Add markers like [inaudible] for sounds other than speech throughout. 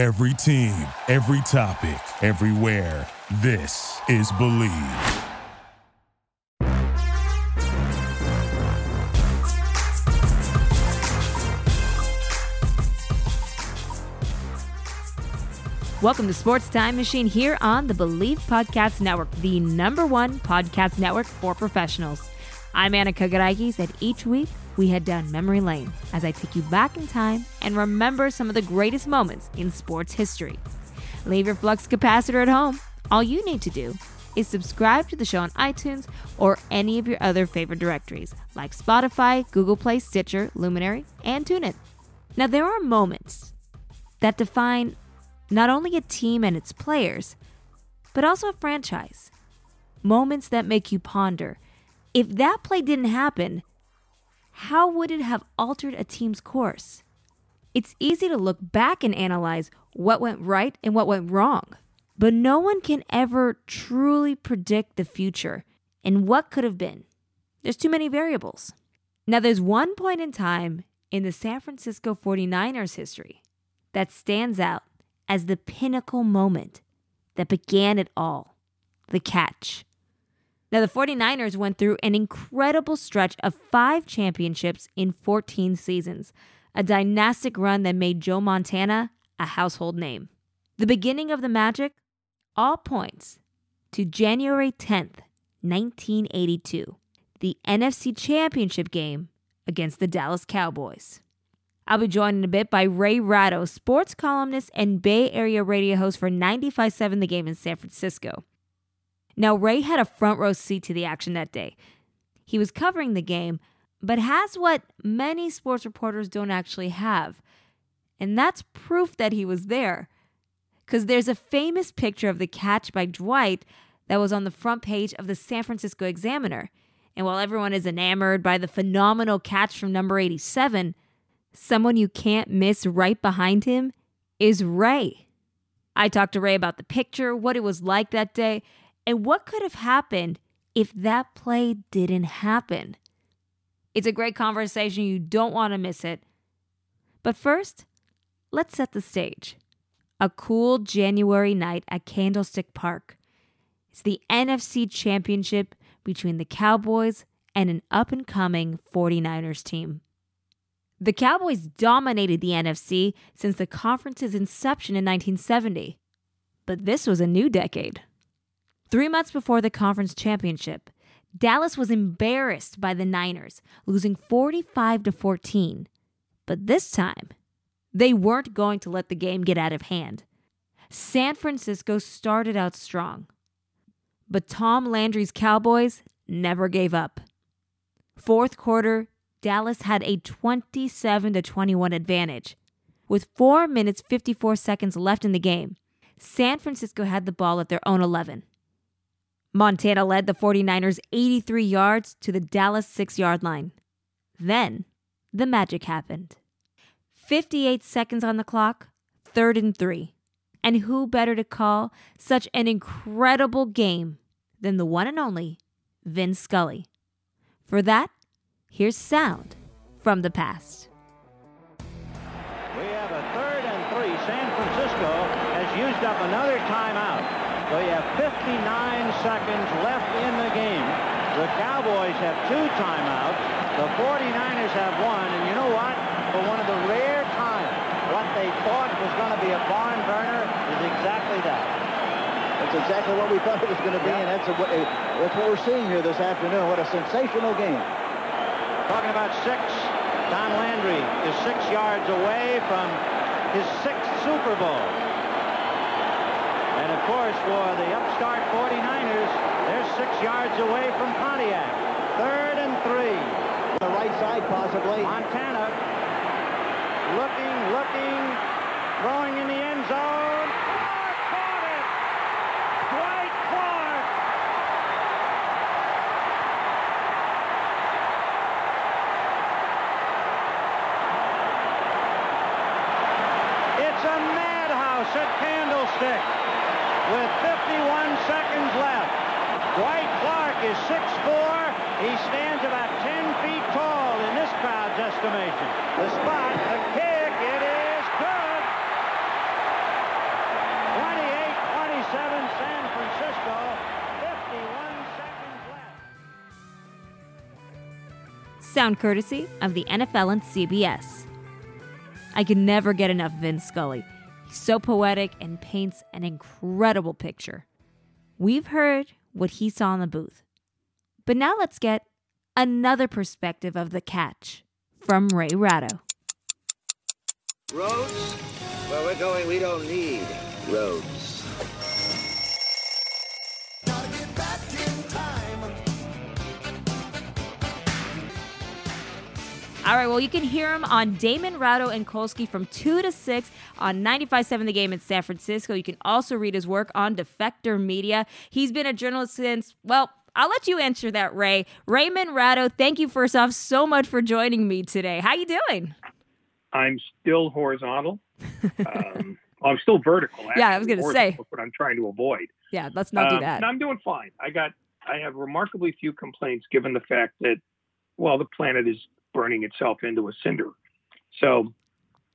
Every team, every topic, everywhere. This is Bleav. Welcome to Sports Time Machine here on the Bleav Podcast Network, the number one podcast network for professionals. I'm Anna Kagarakis, and each week we head down memory lane as I take you back in time and remember some of the greatest moments in sports history. Leave your flux capacitor at home. All you need to do is subscribe to the show on iTunes or any of your other favorite directories like Spotify, Google Play, Stitcher, Luminary, and TuneIn. Now, there are moments that define not only a team and its players, but also a franchise. Moments that make you ponder if that play didn't happen, how would it have altered a team's course? It's easy to look back and analyze what went right and what went wrong, but no one can ever truly predict the future and what could have been. There's too many variables. Now, there's one point in time in the San Francisco 49ers history that stands out as the pinnacle moment that began it all the catch. Now, the 49ers went through an incredible stretch of five championships in 14 seasons, a dynastic run that made Joe Montana a household name. The beginning of the magic all points to January 10th, 1982, the NFC Championship game against the Dallas Cowboys. I'll be joined in a bit by Ray Ratto, sports columnist and Bay Area radio host for 95.7 The Game in San Francisco. Now, Ray had a front row seat to the action that day. He was covering the game, but has what many sports reporters don't actually have. And that's proof that he was there. Because there's a famous picture of the catch by Dwight that was on the front page of the San Francisco Examiner. And while everyone is enamored by the phenomenal catch from number 87, someone you can't miss right behind him is Ray. I talked to Ray about the picture, what it was like that day, and what could have happened if that play didn't happen? It's a great conversation. You don't want to miss it. But first, let's set the stage. A cool January night at Candlestick Park. It's the NFC Championship between the Cowboys and an up and coming 49ers team. The Cowboys dominated the NFC since the conference's inception in 1970. But this was a new decade. Three months before the conference championship, Dallas was embarrassed by the Niners, losing 45 to 14. But this time, they weren't going to let the game get out of hand. San Francisco started out strong. But Tom Landry's Cowboys never gave up. Fourth quarter, Dallas had a 27 to 21 advantage. With 4 minutes 54 seconds left in the game, San Francisco had the ball at their own 11. Montana led the 49ers 83 yards to the Dallas 6 yard line. Then, the magic happened. 58 seconds on the clock, third and three. And who better to call such an incredible game than the one and only Vin Scully? For that, here's sound from the past. You have 59 seconds left in the game. The Cowboys have two timeouts. The 49ers have one. And you know what? For one of the rare times, what they thought was going to be a barn burner is exactly that. That's exactly what we thought it was going to be, and that's, a, eh, that's what we're seeing here this afternoon. What a sensational game. Talking about six, Tom Landry is six yards away from his sixth Super Bowl. Of course, for the upstart 49ers, they're six yards away from Pontiac. Third and three. The right side, possibly. Montana looking, looking, throwing in the end zone. Sound courtesy of the NFL and CBS. I can never get enough Vin Scully. He's so poetic and paints an incredible picture. We've heard what he saw in the booth. But now let's get another perspective of the catch from Ray Ratto. Roads? Where we're going, we don't need roads. All right, well, you can hear him on Damon Ratto and Kolsky from 2 to 6 on 95.7 The Game in San Francisco. You can also read his work on Defector Media. He's been a journalist since, well, I'll let you answer that, Ray. Raymond Ratto, thank you first off so much for joining me today. How you doing? I'm still horizontal. [laughs] um, I'm still vertical. Actually. Yeah, I was going to say. What I'm trying to avoid. Yeah, let's not do Um, that. I'm doing fine. I got. I have remarkably few complaints given the fact that, well, the planet is burning itself into a cinder. So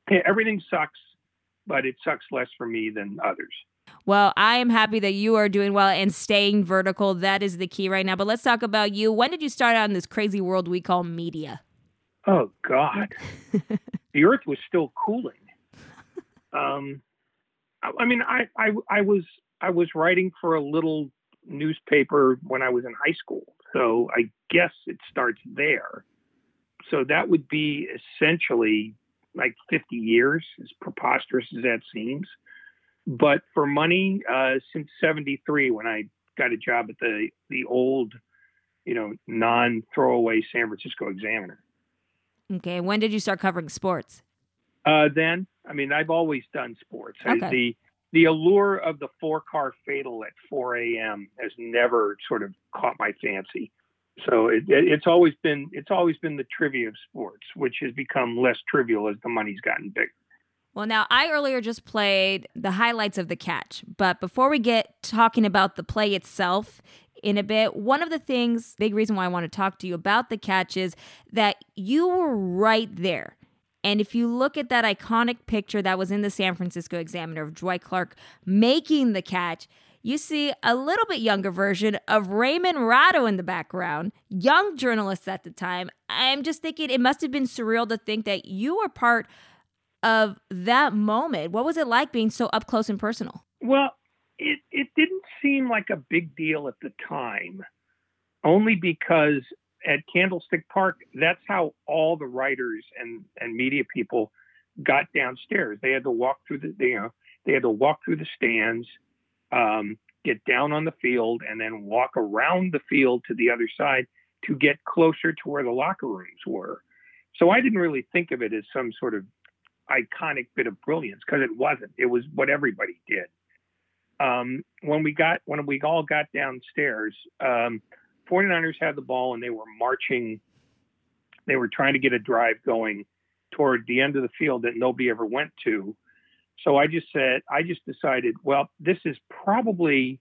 yeah, everything sucks, but it sucks less for me than others. Well, I am happy that you are doing well and staying vertical. That is the key right now. But let's talk about you. When did you start out in this crazy world we call media? Oh God, [laughs] the Earth was still cooling. Um, I, I mean, I, I I was I was writing for a little newspaper when I was in high school, so I guess it starts there. So that would be essentially like 50 years, as preposterous as that seems. But for money, uh, since '73, when I got a job at the the old, you know, non-throwaway San Francisco Examiner. Okay, when did you start covering sports? Uh, then, I mean, I've always done sports. I- Okay. the the allure of the four car fatal at 4 a.m. has never sort of caught my fancy. So it, it, it's always been it's always been the trivia of sports, which has become less trivial as the money's gotten bigger. Well, now I earlier just played the highlights of the catch, but before we get talking about the play itself in a bit, one of the things, big reason why I want to talk to you about the catch is that you were right there. And if you look at that iconic picture that was in the San Francisco Examiner of Dwight Clark making the catch, you see a little bit younger version of Raymond Ratto in the background, young journalist at the time. I'm just thinking it must have been surreal to think that you were part of that moment. What was it like being so up close and personal? Well, it it didn't seem like a big deal at the time, only because at Candlestick Park, that's how all the writers and and media people got downstairs. They had to walk through the you know they had to walk through the stands, um, get down on the field, and then walk around the field to the other side to get closer to where the locker rooms were. So I didn't really think of it as some sort of iconic bit of brilliance because it wasn't. It was what everybody did. Um, when we got when we all got downstairs, um, 49ers had the ball and they were marching. They were trying to get a drive going toward the end of the field that nobody ever went to. So I just said, I just decided, well, this is probably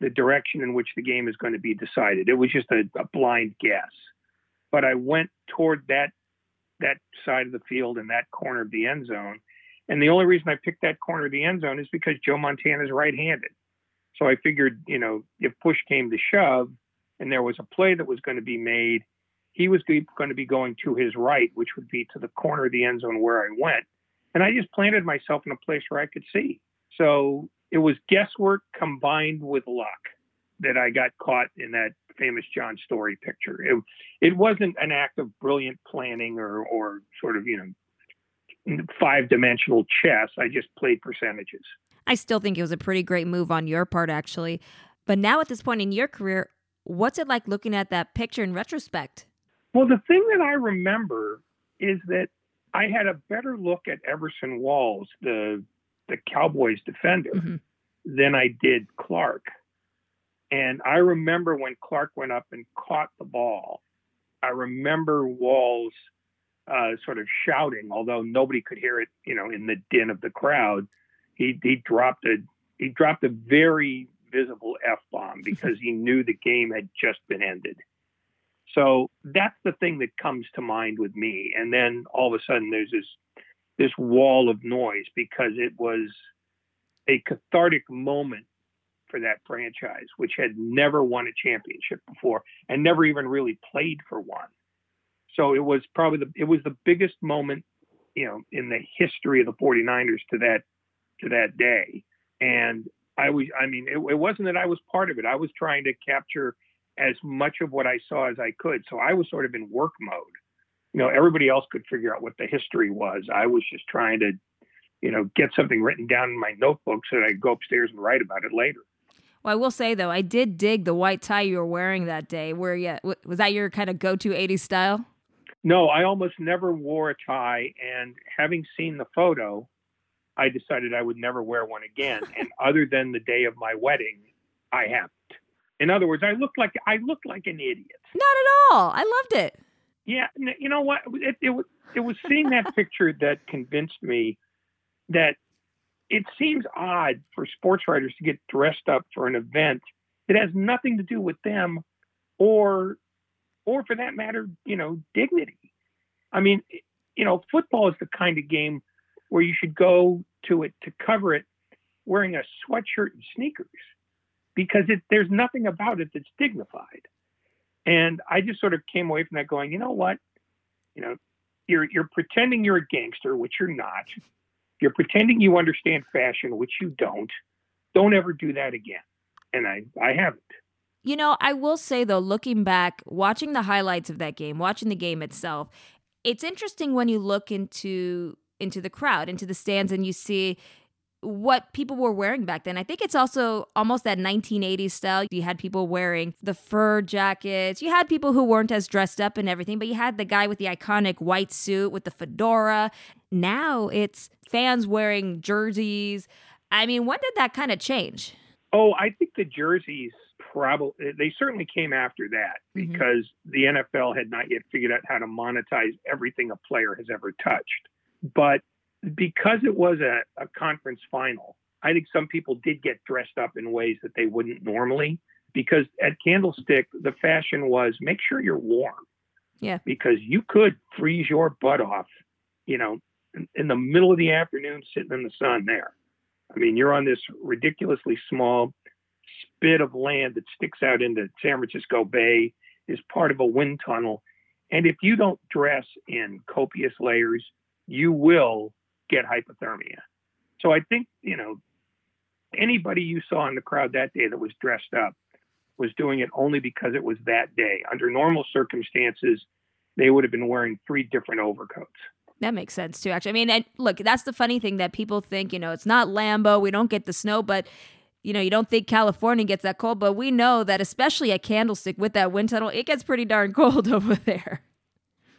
the direction in which the game is going to be decided. It was just a, a blind guess, but I went toward that that side of the field and that corner of the end zone. And the only reason I picked that corner of the end zone is because Joe Montana is right-handed. So I figured, you know, if push came to shove and there was a play that was going to be made, he was going to be going to his right, which would be to the corner of the end zone where I went. And I just planted myself in a place where I could see. So it was guesswork combined with luck that I got caught in that famous John Story picture. It, it wasn't an act of brilliant planning or, or sort of, you know, five dimensional chess. I just played percentages. I still think it was a pretty great move on your part, actually. But now at this point in your career, what's it like looking at that picture in retrospect? Well, the thing that I remember is that I had a better look at Everson Walls, the the Cowboys defender, Mhm. than I did Clark. And I remember when Clark went up and caught the ball. I remember Walls uh, sort of shouting, although nobody could hear it, you know, in the din of the crowd. He he dropped a he dropped a very visible f bomb [laughs] because he knew the game had just been ended. So that's the thing that comes to mind with me. And then all of a sudden there's this this wall of noise because it was a cathartic moment for that franchise, which had never won a championship before and never even really played for one. So it was probably the it was the biggest moment, you know, in the history of the 49ers to that to that day. And I was I mean, it, it wasn't that I was part of it. I was trying to capture as much of what I saw as I could. So I was sort of in work mode. You know, everybody else could figure out what the history was. I was just trying to, you know, get something written down in my notebook so that I could go upstairs and write about it later. Well, I will say though, I did dig the white tie you were wearing that day. Where yeah, was that your kind of go-to '80s style? No, I almost never wore a tie, and having seen the photo, I decided I would never wear one again. [laughs] and other than the day of my wedding, I haven't. In other words, I looked like I looked like an idiot. Not at all. I loved it. Yeah, you know what? It, it was it was seeing that [laughs] picture that convinced me that it seems odd for sports writers to get dressed up for an event that has nothing to do with them or or for that matter, you know, dignity. I mean, you know, football is the kind of game where you should go to it to cover it wearing a sweatshirt and sneakers because it, there's nothing about it that's dignified. And I just sort of came away from that going, you know what? You know, you're you're pretending you're a gangster, which you're not. You're pretending you understand fashion, which you don't. Don't ever do that again. And I I haven't. You know, I will say though, looking back, watching the highlights of that game, watching the game itself, it's interesting when you look into into the crowd, into the stands, and you see what people were wearing back then. I think it's also almost that 1980s style. You had people wearing the fur jackets. You had people who weren't as dressed up and everything, but you had the guy with the iconic white suit with the fedora. Now it's fans wearing jerseys. I mean, when did that kind of change? Oh, I think the jerseys probably they certainly came after that mm-hmm. because the NFL had not yet figured out how to monetize everything a player has ever touched. But because it was a, a conference final, I think some people did get dressed up in ways that they wouldn't normally. Because at Candlestick, the fashion was make sure you're warm. Yeah. Because you could freeze your butt off, you know, in, in the middle of the afternoon sitting in the sun there. I mean, you're on this ridiculously small bit of land that sticks out into San Francisco Bay is part of a wind tunnel. And if you don't dress in copious layers, you will get hypothermia. So I think, you know, anybody you saw in the crowd that day that was dressed up was doing it only because it was that day. Under normal circumstances, they would have been wearing three different overcoats. That makes sense too, actually. I mean, look, that's the funny thing that people think, you know, it's not Lambeau, we don't get the snow, but you know, you don't think California gets that cold, but we know that especially at Candlestick with that wind tunnel, it gets pretty darn cold [laughs] over there.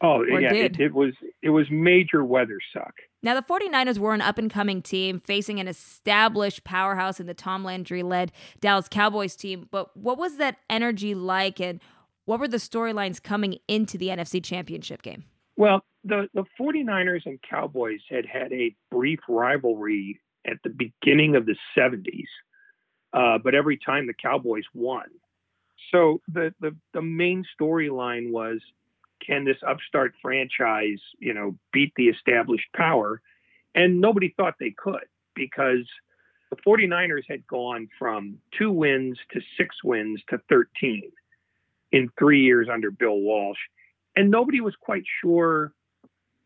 Oh, or yeah, it, it, was it was major weather suck. Now the 49ers were an up-and-coming team facing an established powerhouse in the Tom Landry-led Dallas Cowboys team, but what was that energy like and what were the storylines coming into the NFC Championship game? Well, the the 49ers and Cowboys had had a brief rivalry at the beginning of the 70s uh, but every time the Cowboys won. So the the, the main storyline was can this upstart franchise, you know, beat the established power? And nobody thought they could because the 49ers had gone from two wins to six wins to 13 in three years under Bill Walsh. And nobody was quite sure,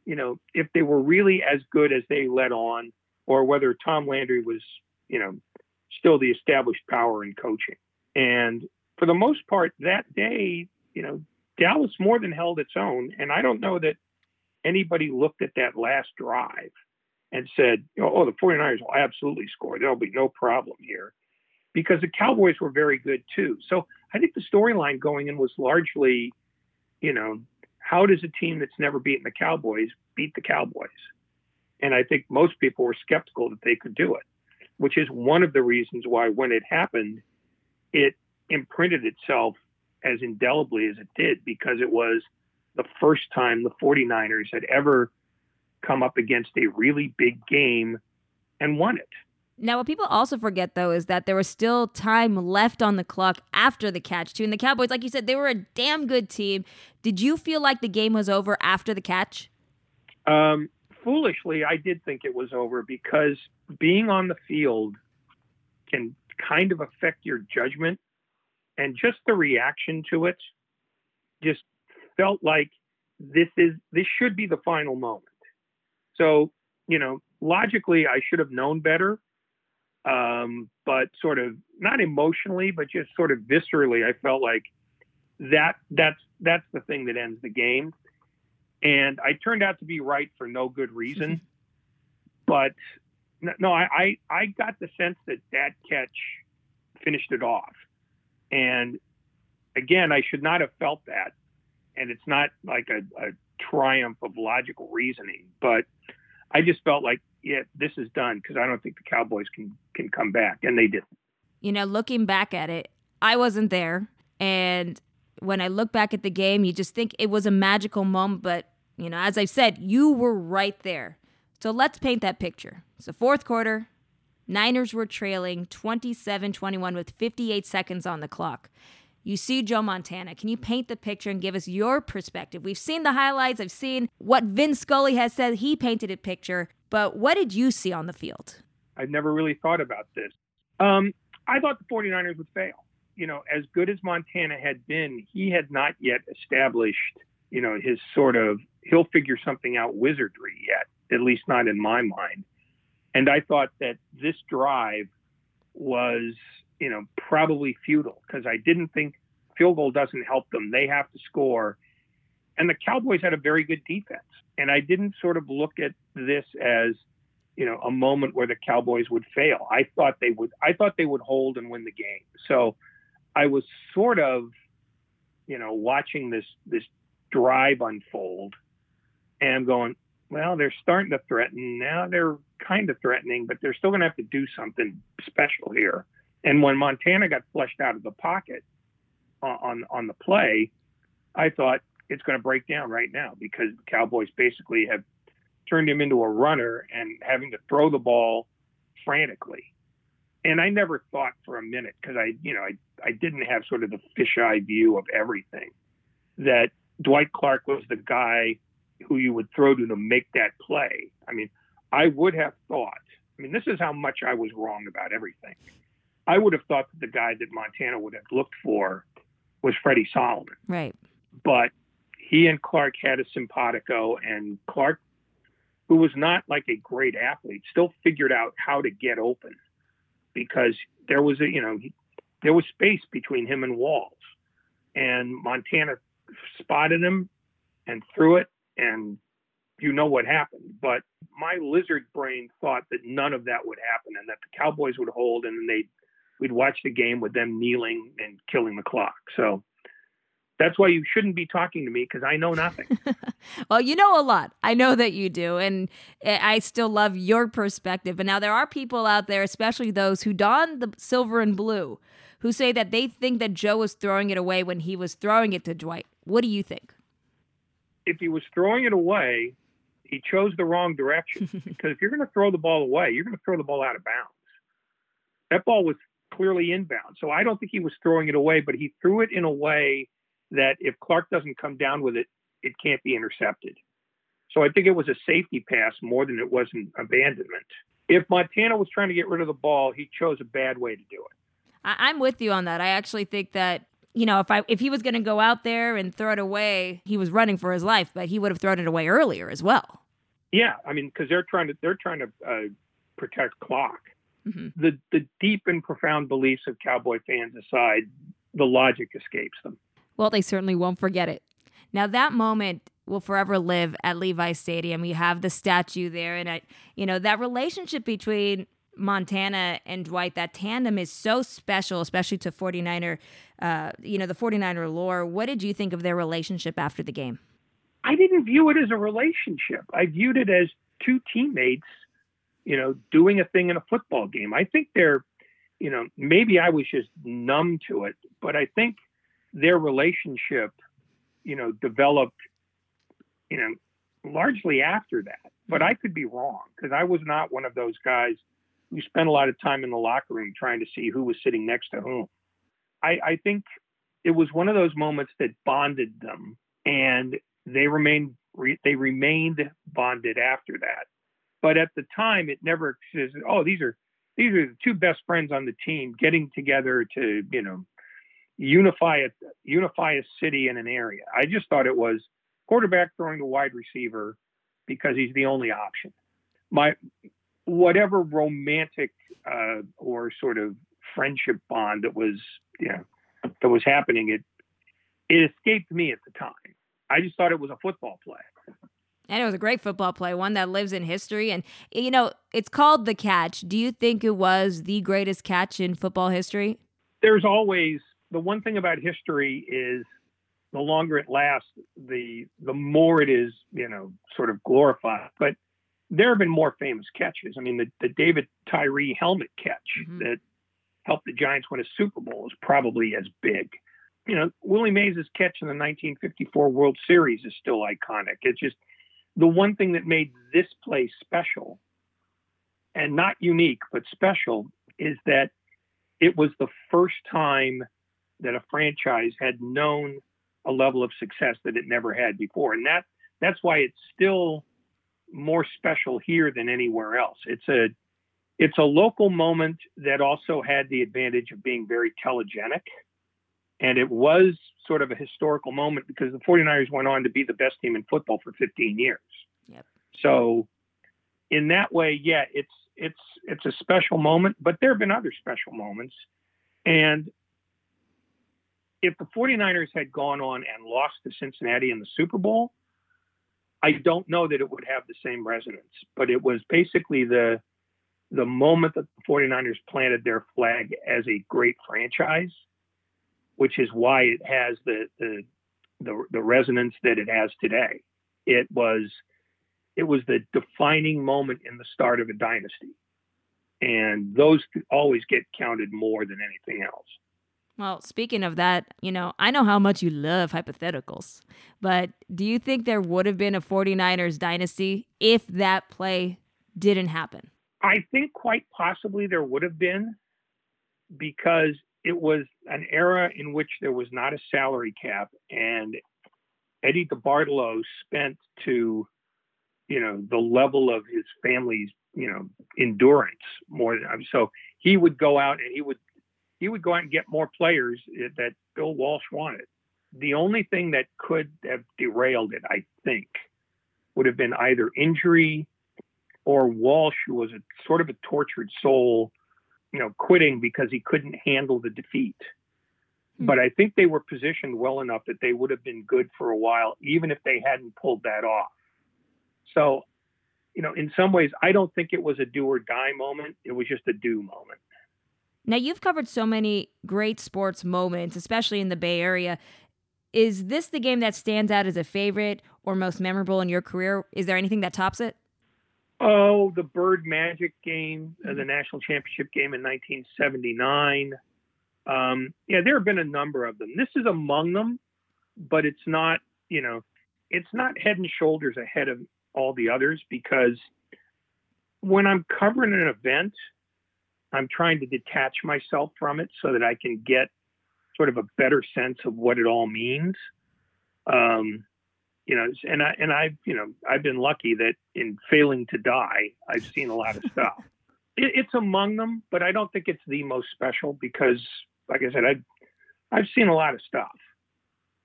you know, if they were really as good as they let on or whether Tom Landry was, you know, still the established power in coaching. And for the most part, that day, you know, Dallas more than held its own. And I don't know that anybody looked at that last drive and said, oh, oh the 49ers will absolutely score. There'll be no problem here. Because the Cowboys were very good too. So I think the storyline going in was largely, you know, how does a team that's never beaten the Cowboys beat the Cowboys? And I think most people were skeptical that they could do it which is one of the reasons why when it happened, it imprinted itself as indelibly as it did because it was the first time the 49ers had ever come up against a really big game and won it. Now, what people also forget, though, is that there was still time left on the clock after the catch, too. And the Cowboys, like you said, they were a damn good team. Did you feel like the game was over after the catch? Um, foolishly, I did think it was over because being on the field can kind of affect your judgment. And just the reaction to it just felt like this is this should be the final moment. So, you know, logically, I should have known better, um, but sort of not emotionally, but just sort of viscerally, I felt like that that's that's the thing that ends the game. And I turned out to be right for no good reason. [laughs] but no, I, I I got the sense that that catch finished it off. And again, I should not have felt that. And it's not like a, a triumph of logical reasoning, but I just felt like, yeah, this is done because I don't think the Cowboys can can come back, and they didn't. You know, looking back at it, I wasn't there, and when I look back at the game, you just think it was a magical moment. But you know, as I said, you were right there. So let's paint that picture. The fourth quarter. Niners were trailing 27 21 with 58 seconds on the clock. You see Joe Montana. Can you paint the picture and give us your perspective? We've seen the highlights. I've seen what Vin Scully has said. He painted a picture. But what did you see on the field? I've never really thought about this. Um, I thought the 49ers would fail. You know, as good as Montana had been, he had not yet established, you know, his sort of he'll figure something out wizardry yet, at least not in my mind. And I thought that this drive was you know, probably futile because I didn't think field goal doesn't help them. They have to score. And the Cowboys had a very good defense. And I didn't sort of look at this as, you know, a moment where the Cowboys would fail. I thought they would I thought they would hold and win the game. So I was sort of, you know, watching this this drive unfold and I'm going, well, they're starting to threaten. Now they're kind of threatening, but they're still going to have to do something special here. And when Montana got flushed out of the pocket on on the play, I thought it's going to break down right now because the Cowboys basically have turned him into a runner and having to throw the ball frantically. And I never thought for a minute because I, you know, I I didn't have sort of the fisheye view of everything that Dwight Clark was the guy who you would throw to to make that play. I mean, I would have thought. I mean, this is how much I was wrong about everything. I would have thought that the guy that Montana would have looked for was Freddie Solomon. Right. But he and Clark had a simpatico, and Clark, who was not like a great athlete, still figured out how to get open because there was a, you know, there was space between him and Walls. And Montana spotted him and threw it, and you know what happened. But my lizard brain thought that none of that would happen and that the Cowboys would hold and they'd we'd watch the game with them kneeling and killing the clock. So that's why you shouldn't be talking to me because I know nothing. [laughs] well, you know a lot. I know that you do. And I still love your perspective. But now there are people out there, especially those who don the silver and blue, who say that they think that Joe was throwing it away when he was throwing it to Dwight. What do you think? If he was throwing it away, he chose the wrong direction [laughs] because if you're going to throw the ball away, you're going to throw the ball out of bounds. That ball was clearly inbound. So I don't think he was throwing it away, but he threw it in a way that if Clark doesn't come down with it, it can't be intercepted. So I think it was a safety pass more than it was an abandonment. If Montana was trying to get rid of the ball, he chose a bad way to do it. I'm with you on that. I actually think that you know if I if he was going to go out there and throw it away, he was running for his life, but he would have thrown it away earlier as well. Yeah, I mean because they're trying to they're trying to uh, protect clock. Mm-hmm. The the deep and profound beliefs of Cowboy fans aside, the logic escapes them. Well, they certainly won't forget it. Now that moment will forever live at Levi Stadium. You have the statue there, and I, you know that relationship between Montana and Dwight, that tandem is so special, especially to 49er, uh, you know, the 49er lore. What did you think of their relationship after the game? I didn't view it as a relationship. I viewed it as two teammates you know, doing a thing in a football game. I think they're, you know, maybe I was just numb to it, but I think their relationship, you know, developed, you know, largely after that. But I could be wrong because I was not one of those guys who spent a lot of time in the locker room trying to see who was sitting next to whom. I, I think it was one of those moments that bonded them, and they remained they remained bonded after that. But at the time, it never says, "Oh, these are these are the two best friends on the team getting together to you know unify a unify a city and an area." I just thought it was quarterback throwing to wide receiver because he's the only option. My whatever romantic uh, or sort of friendship bond that was you know that was happening, it it escaped me at the time. I just thought it was a football play. And it was a great football play, one that lives in history. And, you know, it's called the catch. Do you think it was the greatest catch in football history? There's always the one thing about history is the longer it lasts, the the more it is, you know, sort of glorified. But there have been more famous catches. I mean, the, the David Tyree helmet catch mm-hmm. that helped the Giants win a Super Bowl is probably as big. You know, Willie Mays' catch in the 1954 World Series is still iconic. It's just the one thing that made this play special and not unique, but special is that it was the first time that a franchise had known a level of success that it never had before. And that that's why it's still more special here than anywhere else. It's a it's a local moment that also had the advantage of being very telegenic. And it was sort of a historical moment because the 49ers went on to be the best team in football for 15 years. Yep. So in that way, yeah, it's it's it's a special moment, but there have been other special moments. And if the 49ers had gone on and lost to Cincinnati in the Super Bowl, I don't know that it would have the same resonance. But it was basically the the moment that the 49ers planted their flag as a great franchise, which is why it has the the the, the resonance that it has today. It was it was the defining moment in the start of a dynasty. And those always get counted more than anything else. Well, speaking of that, you know, I know how much you love hypotheticals, but do you think there would have been a 49ers dynasty if that play didn't happen? I think quite possibly there would have been because it was an era in which there was not a salary cap and Eddie DeBartolo spent to, you know, the level of his family's, you know, endurance more than so he would go out and he would he would go out and get more players that Bill Walsh wanted. The only thing that could have derailed it, I think, would have been either injury or Walsh, who was a sort of a tortured soul, you know, quitting because he couldn't handle the defeat. Hmm. But I think they were positioned well enough that they would have been good for a while, even if they hadn't pulled that off. So, you know, in some ways, I don't think it was a do or die moment. It was just a do moment. Now, you've covered so many great sports moments, especially in the Bay Area. Is this the game that stands out as a favorite or most memorable in your career? Is there anything that tops it? Oh, the Bird Magic game, uh, the national championship game in 1979. Um, yeah, there have been a number of them. This is among them, but it's not, you know, it's not head and shoulders ahead of all the others because when I'm covering an event, I'm trying to detach myself from it so that I can get sort of a better sense of what it all means. Um, you know, and I and I've you know I've been lucky that in failing to die, I've seen a lot of stuff. [laughs] it, it's among them, but I don't think it's the most special because, like I said, I've I've seen a lot of stuff.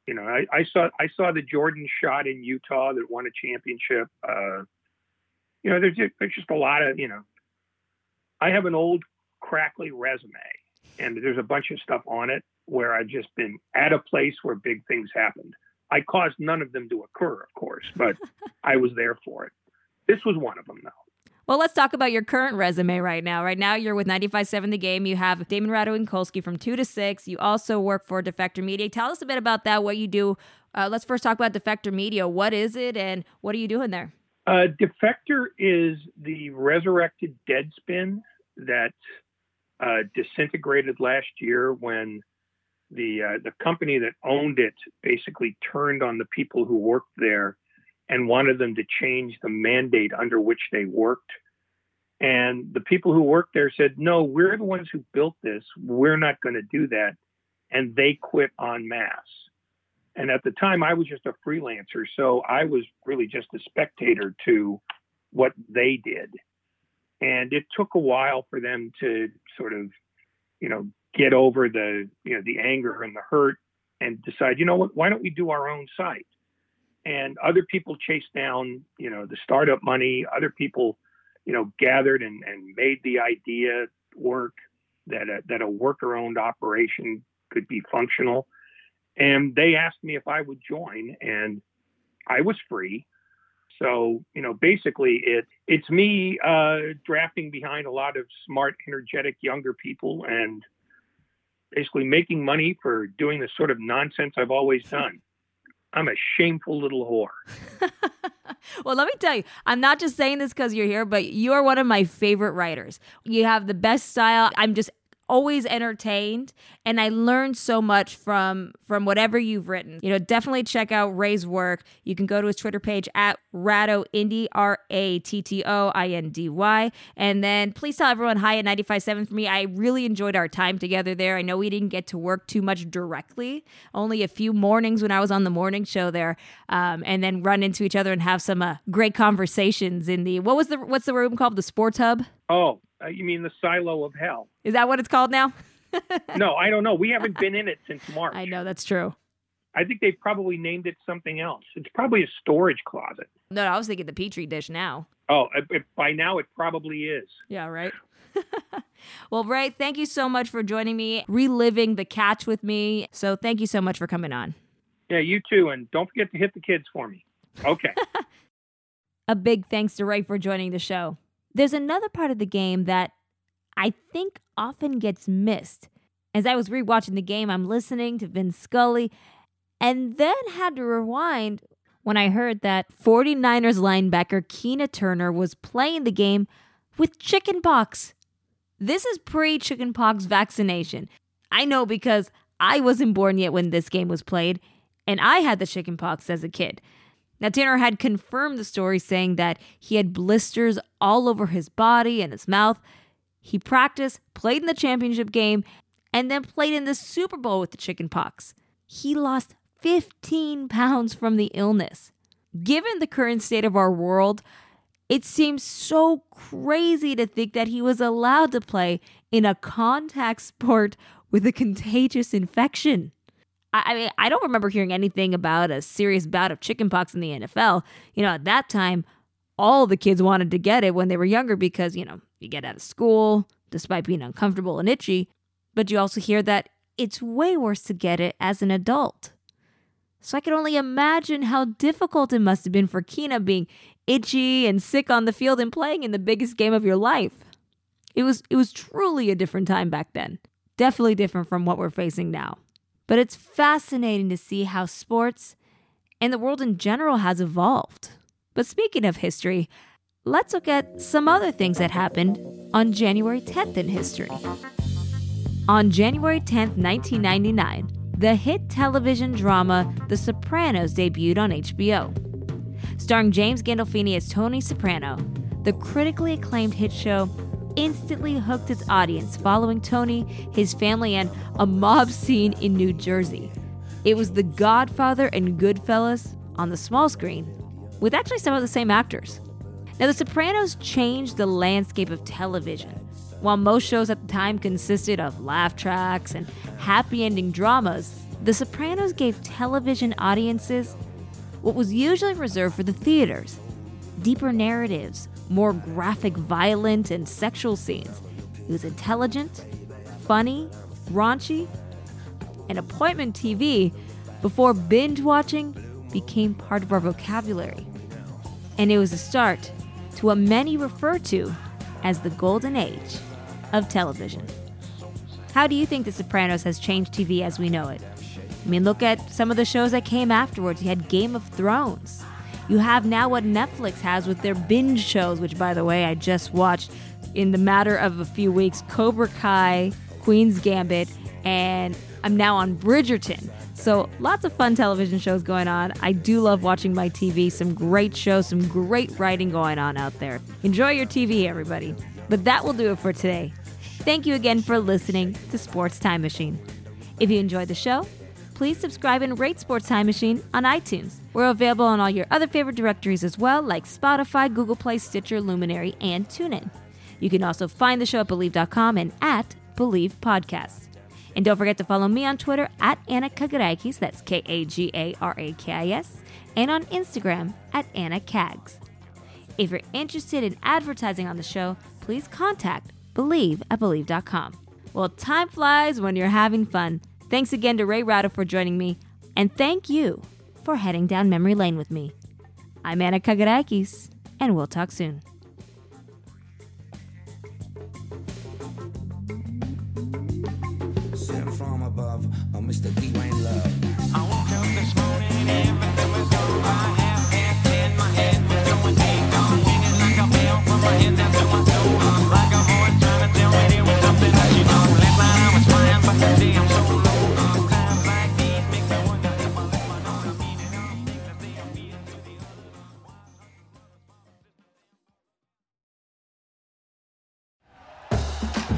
You know, I, I saw I saw the Jordan shot in Utah that won a championship. Uh, you know, there's just, there's just a lot of you know. I have an old crackly resume, and there's a bunch of stuff on it where I've just been at a place where big things happened. I caused none of them to occur, of course, but [laughs] I was there for it. This was one of them, though. Well, let's talk about your current resume right now. Right now, you're with 95.7 The Game. You have Damon Ratto and Kolsky from 2 to 6. You also work for Defector Media. Tell us a bit about that, what you do. Uh, let's first talk about Defector Media. What is it, and what are you doing there? Uh, Defector is the resurrected Deadspin that uh, disintegrated last year when the uh, the company that owned it basically turned on the people who worked there and wanted them to change the mandate under which they worked. And the people who worked there said, "No, we're the ones who built this. We're not going to do that." And they quit en masse. And at the time, I was just a freelancer, so I was really just a spectator to what they did. And it took a while for them to sort of, you know, get over the, you know, the anger and the hurt and decide, you know what, why don't we do our own site? and other people chased down, you know, the startup money. Other people, you know, gathered and, and made the idea work that a, that a worker-owned operation could be functional. And they asked me if I would join, and I was free. So, you know, basically it it's me uh, drafting behind a lot of smart, energetic younger people and basically making money for doing the sort of nonsense I've always [laughs] done. I'm a shameful little whore. [laughs] well, let me tell you, I'm not just saying this because you're here, but you are one of my favorite writers. You have the best style. I'm just always entertained and I learned so much from from whatever you've written. You know, definitely check out Ray's work. You can go to his Twitter page at Ratto Indy R A T T O I N D Y. And then please tell everyone hi at 95.7 for me. I really enjoyed our time together there. I know we didn't get to work too much directly, only a few mornings when I was on the morning show there, um, and then run into each other and have some uh, great conversations in the what was the what's the room called the Sports Hub. Oh, uh, you mean the silo of hell? Is that what it's called now? no, I don't know. We haven't been [laughs] in it since March. I know that's true. I think they probably named it something else. It's probably a storage closet. No, I was thinking the petri dish now. Oh, it, it, by now it probably is. Yeah, right. [laughs] well, Ray, thank you so much for joining me, reliving the catch with me. So, thank you so much for coming on. Yeah, you too, and don't forget to hit the kids for me. Okay. [laughs] a big thanks to Ray for joining the show. There's another part of the game that I think often gets missed. As I was rewatching the game, I'm listening to Vin Scully and then had to rewind when I heard that 49ers linebacker Keena Turner was playing the game with chickenpox. This is pre chickenpox vaccination. I know because I wasn't born yet when this game was played, and I had the chickenpox as a kid. Now, Tanner had confirmed the story, saying that he had blisters all over his body and his mouth. He practiced, played in the championship game, and then played in the Super Bowl with the chicken pox. He lost 15 pounds from the illness. Given the current state of our world, it seems so crazy to think that he was allowed to play in a contact sport with a contagious infection. I mean, I don't remember hearing anything about a serious bout of chickenpox in the NFL. You know, at that time, all the kids wanted to get it when they were younger because, you know, you get out of school despite being uncomfortable and itchy. But you also hear that it's way worse to get it as an adult. So I can only imagine how difficult it must have been for Keena being itchy and sick on the field and playing in the biggest game of your life. It was it was truly a different time back then. Definitely different from what we're facing now. But it's fascinating to see how sports and the world in general has evolved. But speaking of history, let's look at some other things that happened on January 10th in history. On January 10th, 1999, the hit television drama The Sopranos debuted on HBO. Starring James Gandolfini as Tony Soprano, the critically acclaimed hit show instantly hooked its audience following Tony, his family, and a mob scene in New Jersey. It was The Godfather and Goodfellas on the small screen, with actually some of the same actors. Now, The Sopranos changed the landscape of television. While most shows at the time consisted of laugh tracks and happy ending dramas, The Sopranos gave television audiences what was usually reserved for the theaters deeper narratives, more graphic, violent, and sexual scenes. It was intelligent, funny, raunchy, and appointment TV before binge watching became part of our vocabulary. And it was a start to what many refer to as the golden age of television. How do you think The Sopranos has changed TV as we know it? I mean, look at some of the shows that came afterwards. You had Game of Thrones, you have now what Netflix has with their binge shows, which, by the way, I just watched in the matter of a few weeks Cobra Kai, Queen's Gambit, and I'm now on Bridgerton. So, lots of fun television shows going on. I do love watching my TV. Some great shows, some great writing going on out there. Enjoy your TV, everybody. But that will do it for today. Thank you again for listening to Sports Time Machine. If you enjoyed the show, please subscribe and rate Sports Time Machine on iTunes. We're available on all your other favorite directories as well, like Spotify, Google Play, Stitcher, Luminary, and TuneIn. You can also find the show at Bleav.com and at Bleav Podcasts. And don't forget to follow me on Twitter at Anna Kagarakis, that's K A G A R A K I S, and on Instagram at Anna Cags. If you're interested in advertising on the show, please contact Bleav at Bleav.com. Well, time flies when you're having fun. Thanks again to Ray Ratto for joining me, and thank you for heading down memory lane with me. I'm Anna Kagarakis, and we'll talk soon. Sent from above, oh Mr. Dwayne Love. I woke up this morning, everything was going right. Half past ten, my head was going ding dong, ringing like a bell from my head